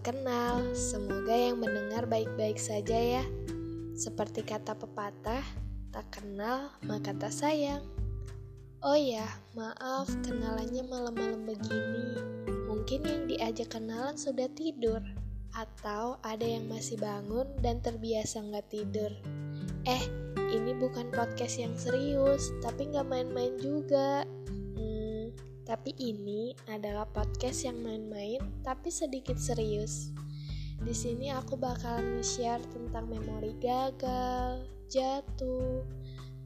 kenal, semoga yang mendengar baik-baik saja ya. Seperti kata pepatah, tak kenal maka tak sayang. Oh ya, maaf kenalannya malam-malam begini. Mungkin yang diajak kenalan sudah tidur, atau ada yang masih bangun dan terbiasa nggak tidur. Eh, ini bukan podcast yang serius, tapi nggak main-main juga. Tapi ini adalah podcast yang main-main tapi sedikit serius. Di sini aku bakalan share tentang memori gagal, jatuh,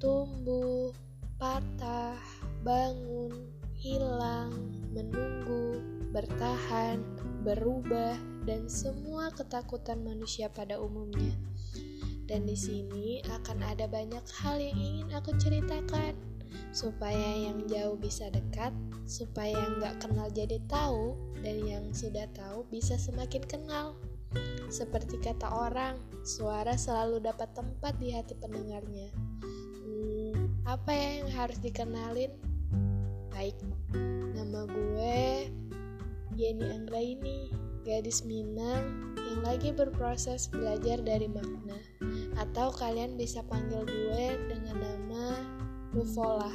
tumbuh, patah, bangun, hilang, menunggu, bertahan, berubah, dan semua ketakutan manusia pada umumnya. Dan di sini akan ada banyak hal yang ingin aku ceritakan supaya yang jauh bisa dekat, supaya yang gak kenal jadi tahu, dan yang sudah tahu bisa semakin kenal. Seperti kata orang, suara selalu dapat tempat di hati pendengarnya. Hmm, apa ya yang harus dikenalin? Baik, nama gue Yeni Anggraini, gadis Minang yang lagi berproses belajar dari makna. Atau kalian bisa panggil gue dengan Nuvola.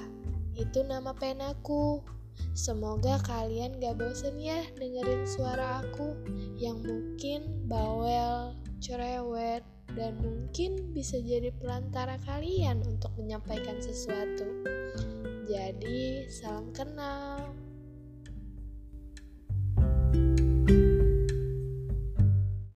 Itu nama penaku. Semoga kalian gak bosen ya dengerin suara aku yang mungkin bawel, cerewet, dan mungkin bisa jadi pelantara kalian untuk menyampaikan sesuatu. Jadi, salam kenal.